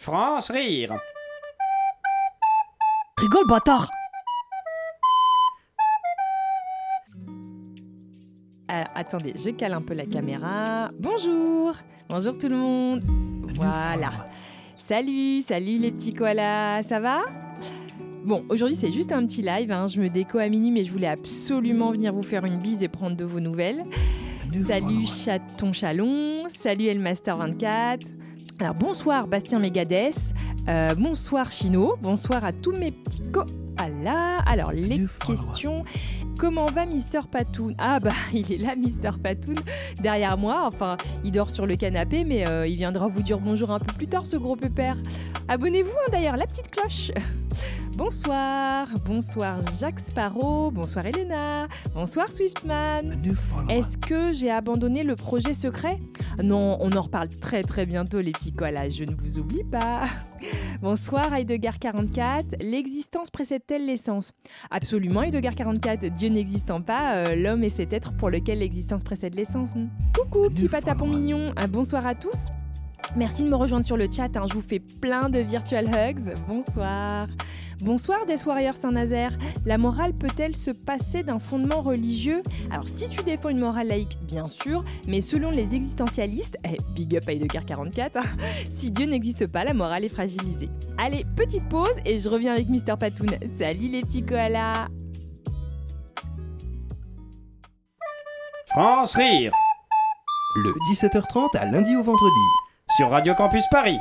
France rire. Rigole, bâtard Alors, attendez, je cale un peu la caméra. Bonjour Bonjour tout le monde Voilà. Salut, salut les petits koalas, ça va? Bon, aujourd'hui c'est juste un petit live, hein. je me déco à minuit mais je voulais absolument venir vous faire une bise et prendre de vos nouvelles. Salut chaton chalon, salut Elmaster24. Alors bonsoir Bastien Mégades, euh, bonsoir Chino, bonsoir à tous mes petits ko... Ah alors les questions. Comment va Mister Patoun? Ah bah il est là Mister Patoun derrière moi. Enfin il dort sur le canapé mais euh, il viendra vous dire bonjour un peu plus tard ce gros pépère. Abonnez-vous hein, d'ailleurs la petite cloche. Bonsoir, bonsoir Jacques Sparrow, bonsoir Elena, bonsoir Swiftman. Est-ce que j'ai abandonné le projet secret? Non, on en reparle très très bientôt les petits collages, je ne vous oublie pas. Bonsoir Heidegger44, l'existence précède-t-elle l'essence? Absolument Heidegger44, Dieu n'existant pas, euh, l'homme est cet être pour lequel l'existence précède l'essence. Coucou petit patapon mignon, un bonsoir à tous. Merci de me rejoindre sur le chat, hein, je vous fais plein de virtual hugs. Bonsoir. Bonsoir Death Warrior Saint-Nazaire. La morale peut-elle se passer d'un fondement religieux? Alors si tu défends une morale laïque, bien sûr, mais selon les existentialistes, eh, big up Heidegger 44, hein, si Dieu n'existe pas, la morale est fragilisée. Allez, petite pause et je reviens avec Mister Patoun. Salut les petits koalas France rire. Le 17h30 à lundi au vendredi. Sur Radio Campus Paris.